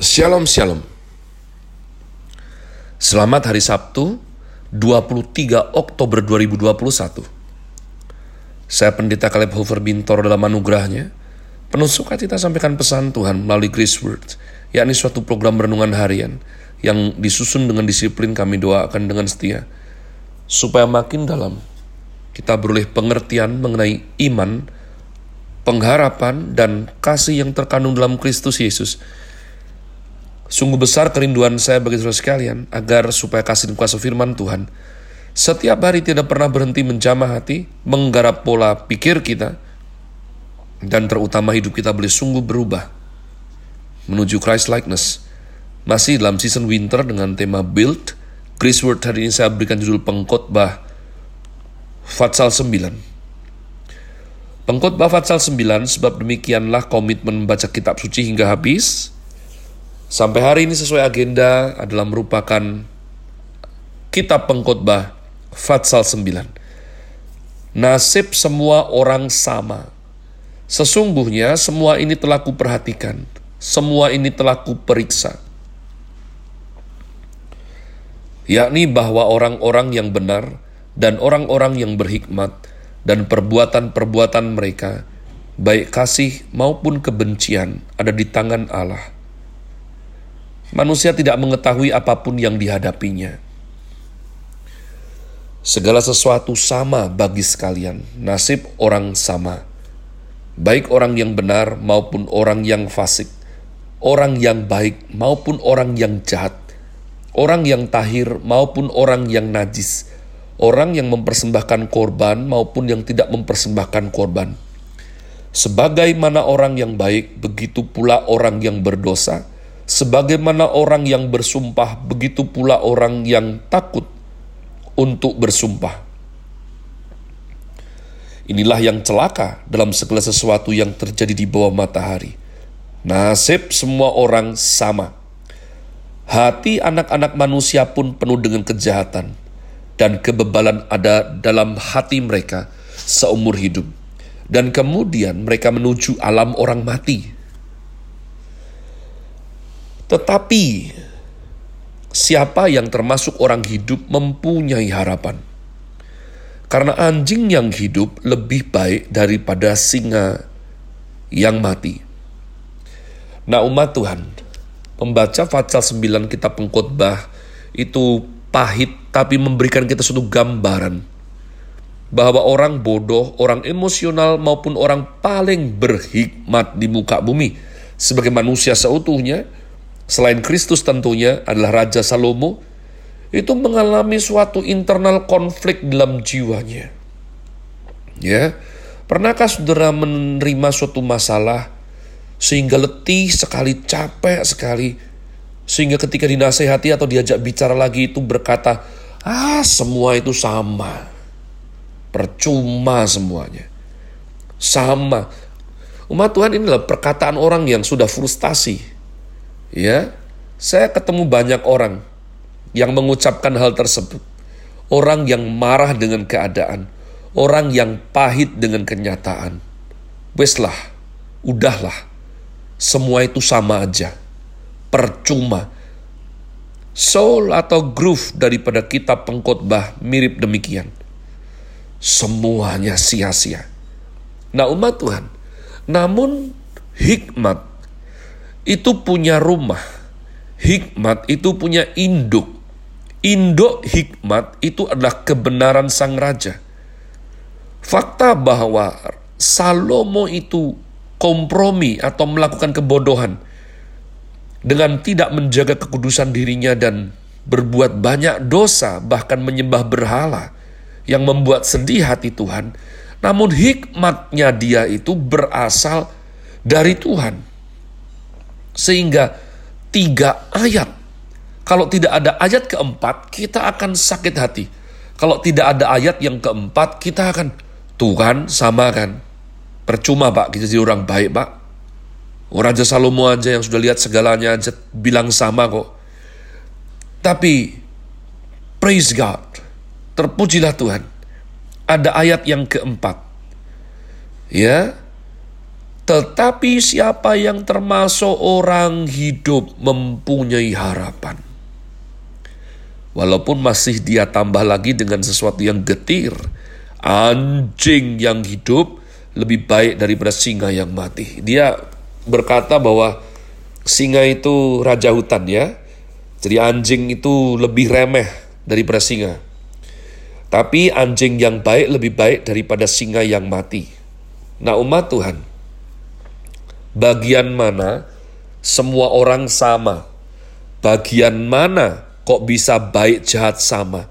Shalom Shalom. Selamat hari Sabtu 23 Oktober 2021 Saya Pendeta Caleb Hofer Bintor dalam anugerahnya Penuh sukacita sampaikan pesan Tuhan melalui Grace Word yakni suatu program renungan harian yang disusun dengan disiplin kami doakan dengan setia supaya makin dalam kita beroleh pengertian mengenai iman, pengharapan, dan kasih yang terkandung dalam Kristus Yesus Sungguh besar kerinduan saya bagi saudara sekalian agar supaya kasih dan kuasa firman Tuhan setiap hari tidak pernah berhenti menjamah hati, menggarap pola pikir kita, dan terutama hidup kita boleh sungguh berubah menuju Christ likeness. Masih dalam season winter dengan tema build, Chris Word hari ini saya berikan judul pengkhotbah Fatsal 9. Pengkhotbah Fatsal 9 sebab demikianlah komitmen membaca kitab suci hingga habis, Sampai hari ini sesuai agenda adalah merupakan kitab pengkhotbah Fatsal 9. Nasib semua orang sama. Sesungguhnya semua ini telah kuperhatikan, semua ini telah kuperiksa. Yakni bahwa orang-orang yang benar dan orang-orang yang berhikmat dan perbuatan-perbuatan mereka, baik kasih maupun kebencian, ada di tangan Allah Manusia tidak mengetahui apa pun yang dihadapinya. Segala sesuatu sama bagi sekalian, nasib orang sama. Baik orang yang benar maupun orang yang fasik, orang yang baik maupun orang yang jahat, orang yang tahir maupun orang yang najis, orang yang mempersembahkan korban maupun yang tidak mempersembahkan korban. Sebagaimana orang yang baik, begitu pula orang yang berdosa, Sebagaimana orang yang bersumpah, begitu pula orang yang takut untuk bersumpah. Inilah yang celaka dalam segala sesuatu yang terjadi di bawah matahari. Nasib semua orang sama. Hati anak-anak manusia pun penuh dengan kejahatan, dan kebebalan ada dalam hati mereka seumur hidup. Dan kemudian mereka menuju alam orang mati tetapi siapa yang termasuk orang hidup mempunyai harapan. Karena anjing yang hidup lebih baik daripada singa yang mati. Nah umat Tuhan, membaca Fatsal 9 kitab pengkhotbah itu pahit tapi memberikan kita suatu gambaran bahwa orang bodoh, orang emosional maupun orang paling berhikmat di muka bumi sebagai manusia seutuhnya selain Kristus tentunya adalah Raja Salomo, itu mengalami suatu internal konflik dalam jiwanya. Ya, pernahkah saudara menerima suatu masalah sehingga letih sekali, capek sekali, sehingga ketika dinasehati atau diajak bicara lagi itu berkata, ah semua itu sama, percuma semuanya, sama. Umat Tuhan inilah perkataan orang yang sudah frustasi, Ya, saya ketemu banyak orang yang mengucapkan hal tersebut. Orang yang marah dengan keadaan, orang yang pahit dengan kenyataan. Weslah, udahlah, semua itu sama aja, percuma. Soul atau groove daripada kitab pengkhotbah mirip demikian. Semuanya sia-sia. Nah umat Tuhan, namun hikmat itu punya rumah. Hikmat itu punya induk. Induk hikmat itu adalah kebenaran sang raja. Fakta bahwa Salomo itu kompromi atau melakukan kebodohan dengan tidak menjaga kekudusan dirinya dan berbuat banyak dosa bahkan menyembah berhala yang membuat sedih hati Tuhan. Namun hikmatnya dia itu berasal dari Tuhan. Sehingga tiga ayat. Kalau tidak ada ayat keempat, kita akan sakit hati. Kalau tidak ada ayat yang keempat, kita akan, Tuhan sama kan. Percuma pak, kita jadi orang baik pak. Raja Salomo aja yang sudah lihat segalanya aja bilang sama kok. Tapi, praise God, terpujilah Tuhan. Ada ayat yang keempat. Ya, Tetapi siapa yang termasuk orang hidup mempunyai harapan. Walaupun masih dia tambah lagi dengan sesuatu yang getir. Anjing yang hidup lebih baik daripada singa yang mati. Dia berkata bahwa singa itu raja hutan ya. Jadi anjing itu lebih remeh daripada singa. Tapi anjing yang baik lebih baik daripada singa yang mati. Nah umat Tuhan, bagian mana semua orang sama? Bagian mana kok bisa baik jahat sama?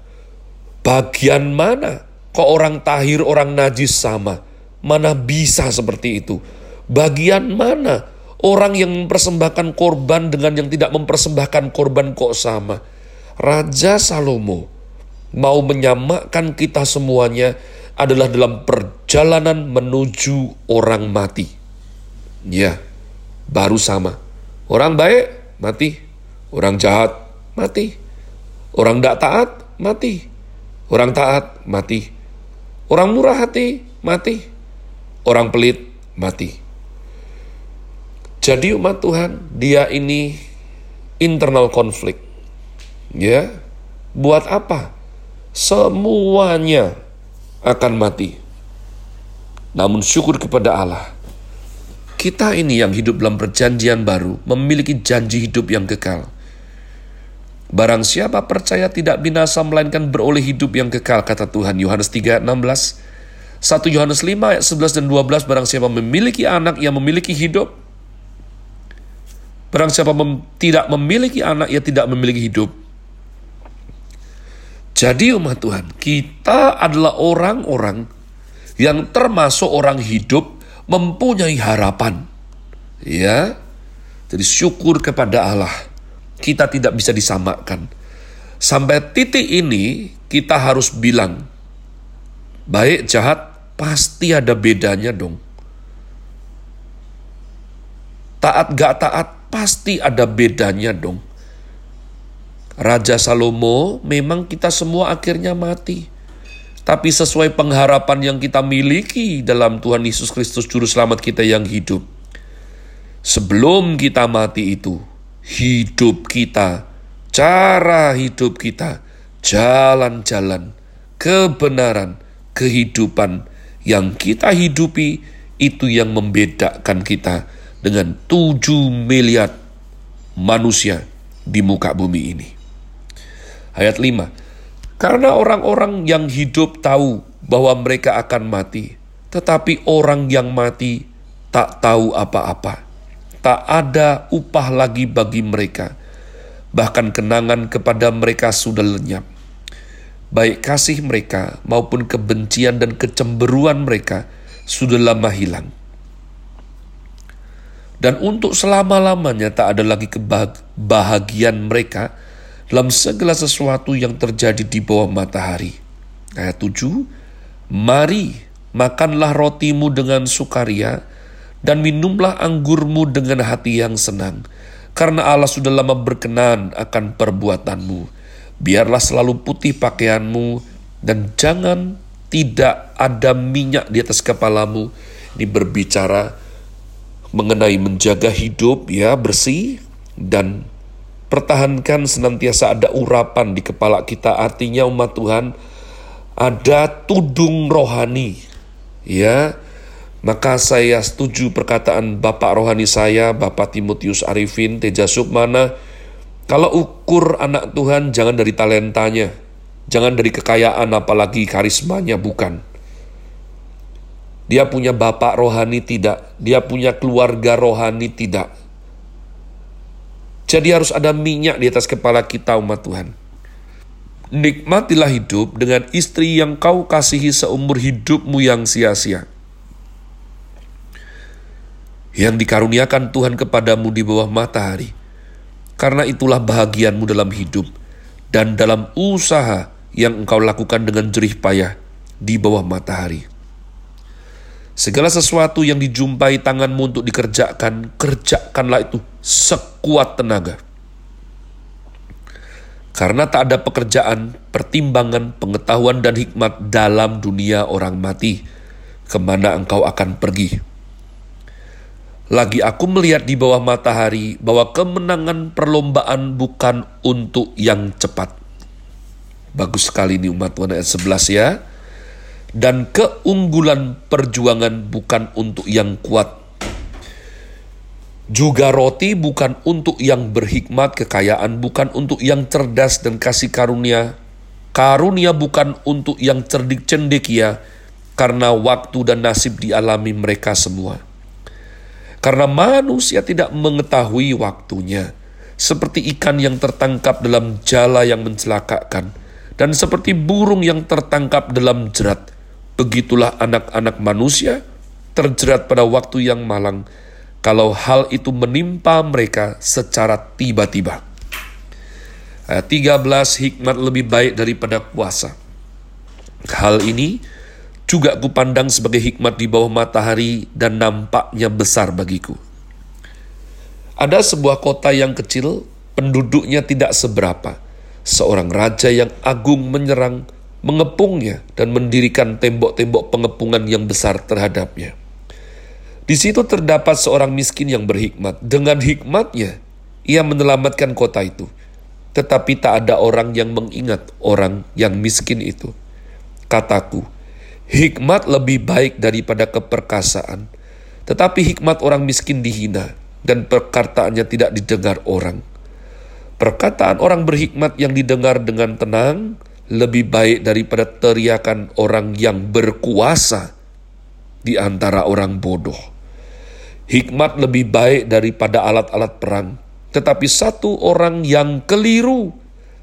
Bagian mana kok orang tahir orang najis sama? Mana bisa seperti itu? Bagian mana Orang yang mempersembahkan korban dengan yang tidak mempersembahkan korban kok sama. Raja Salomo mau menyamakan kita semuanya adalah dalam perjalanan menuju orang mati. Ya, baru sama. Orang baik, mati. Orang jahat, mati. Orang tidak taat, mati. Orang taat, mati. Orang murah hati, mati. Orang pelit, mati. Jadi umat Tuhan, dia ini internal konflik. Ya, buat apa? Semuanya akan mati. Namun syukur kepada Allah, kita ini yang hidup dalam perjanjian baru memiliki janji hidup yang kekal. Barang siapa percaya tidak binasa melainkan beroleh hidup yang kekal kata Tuhan Yohanes 3:16. 1 Yohanes 5 ayat 11 dan 12 barang siapa memiliki anak yang memiliki hidup Barang siapa mem tidak memiliki anak, ia tidak memiliki hidup. Jadi umat Tuhan, kita adalah orang-orang yang termasuk orang hidup mempunyai harapan. Ya. Jadi syukur kepada Allah. Kita tidak bisa disamakan. Sampai titik ini kita harus bilang, baik jahat pasti ada bedanya dong. Taat gak taat pasti ada bedanya dong. Raja Salomo memang kita semua akhirnya mati. Tapi sesuai pengharapan yang kita miliki dalam Tuhan Yesus Kristus Juru Selamat kita yang hidup. Sebelum kita mati itu, hidup kita, cara hidup kita, jalan-jalan, kebenaran, kehidupan yang kita hidupi, itu yang membedakan kita dengan 7 miliar manusia di muka bumi ini. Ayat 5. Karena orang-orang yang hidup tahu bahwa mereka akan mati, tetapi orang yang mati tak tahu apa-apa. Tak ada upah lagi bagi mereka. Bahkan kenangan kepada mereka sudah lenyap. Baik kasih mereka maupun kebencian dan kecemberuan mereka sudah lama hilang dan untuk selama-lamanya tak ada lagi kebahagiaan mereka dalam segala sesuatu yang terjadi di bawah matahari. Ayat 7, Mari makanlah rotimu dengan sukaria dan minumlah anggurmu dengan hati yang senang, karena Allah sudah lama berkenan akan perbuatanmu. Biarlah selalu putih pakaianmu dan jangan tidak ada minyak di atas kepalamu. Ini berbicara mengenai menjaga hidup ya bersih dan pertahankan senantiasa ada urapan di kepala kita. Artinya umat Tuhan ada tudung rohani. Ya maka saya setuju perkataan Bapak rohani saya Bapak Timotius Arifin Teja Sukmana. Kalau ukur anak Tuhan jangan dari talentanya jangan dari kekayaan apalagi karismanya bukan. Dia punya bapak rohani tidak, dia punya keluarga rohani tidak. Jadi harus ada minyak di atas kepala kita umat Tuhan. Nikmatilah hidup dengan istri yang kau kasihi seumur hidupmu yang sia-sia. Yang dikaruniakan Tuhan kepadamu di bawah matahari. Karena itulah bahagianmu dalam hidup dan dalam usaha yang engkau lakukan dengan jerih payah di bawah matahari. Segala sesuatu yang dijumpai tanganmu untuk dikerjakan, kerjakanlah itu sekuat tenaga. Karena tak ada pekerjaan, pertimbangan, pengetahuan, dan hikmat dalam dunia orang mati, ke mana engkau akan pergi. Lagi aku melihat di bawah matahari bahwa kemenangan perlombaan bukan untuk yang cepat. Bagus sekali ini umat Tuhan ayat 11 ya. Dan keunggulan perjuangan bukan untuk yang kuat. Juga roti bukan untuk yang berhikmat, kekayaan bukan untuk yang cerdas dan kasih karunia. Karunia bukan untuk yang cerdik cendekia, karena waktu dan nasib dialami mereka semua karena manusia tidak mengetahui waktunya, seperti ikan yang tertangkap dalam jala yang mencelakakan, dan seperti burung yang tertangkap dalam jerat. Begitulah anak-anak manusia terjerat pada waktu yang malang, kalau hal itu menimpa mereka secara tiba-tiba. Ayat 13, hikmat lebih baik daripada kuasa. Hal ini juga kupandang sebagai hikmat di bawah matahari dan nampaknya besar bagiku. Ada sebuah kota yang kecil, penduduknya tidak seberapa. Seorang raja yang agung menyerang, mengepungnya, dan mendirikan tembok-tembok pengepungan yang besar terhadapnya. Di situ terdapat seorang miskin yang berhikmat. Dengan hikmatnya, ia menyelamatkan kota itu. Tetapi tak ada orang yang mengingat orang yang miskin itu. Kataku, Hikmat lebih baik daripada keperkasaan, tetapi hikmat orang miskin dihina dan perkataannya tidak didengar orang. Perkataan orang berhikmat yang didengar dengan tenang lebih baik daripada teriakan orang yang berkuasa di antara orang bodoh. Hikmat lebih baik daripada alat-alat perang, tetapi satu orang yang keliru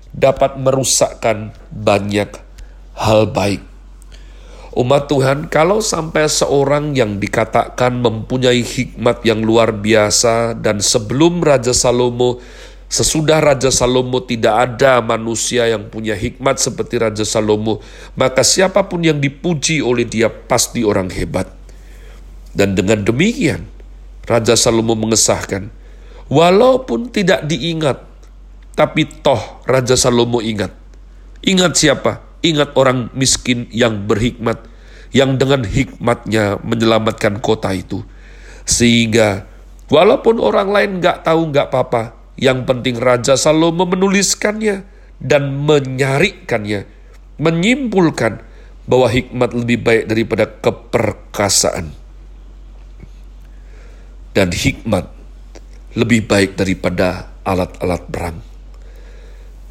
dapat merusakkan banyak hal baik. Umat Tuhan, kalau sampai seorang yang dikatakan mempunyai hikmat yang luar biasa dan sebelum Raja Salomo, sesudah Raja Salomo tidak ada manusia yang punya hikmat seperti Raja Salomo, maka siapa pun yang dipuji oleh dia pasti orang hebat. Dan dengan demikian, Raja Salomo mengesahkan, walaupun tidak diingat, tapi toh Raja Salomo ingat. Ingat siapa? Ingat orang miskin yang berhikmat, yang dengan hikmatnya menyelamatkan kota itu. Sehingga walaupun orang lain nggak tahu nggak apa-apa, yang penting Raja Salomo menuliskannya dan menyarikannya, menyimpulkan bahwa hikmat lebih baik daripada keperkasaan. Dan hikmat lebih baik daripada alat-alat perang.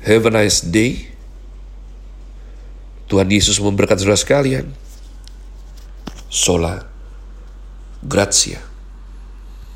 Have a nice day. Tuhan Yesus memberkati saudara sekalian. Sola Gracia.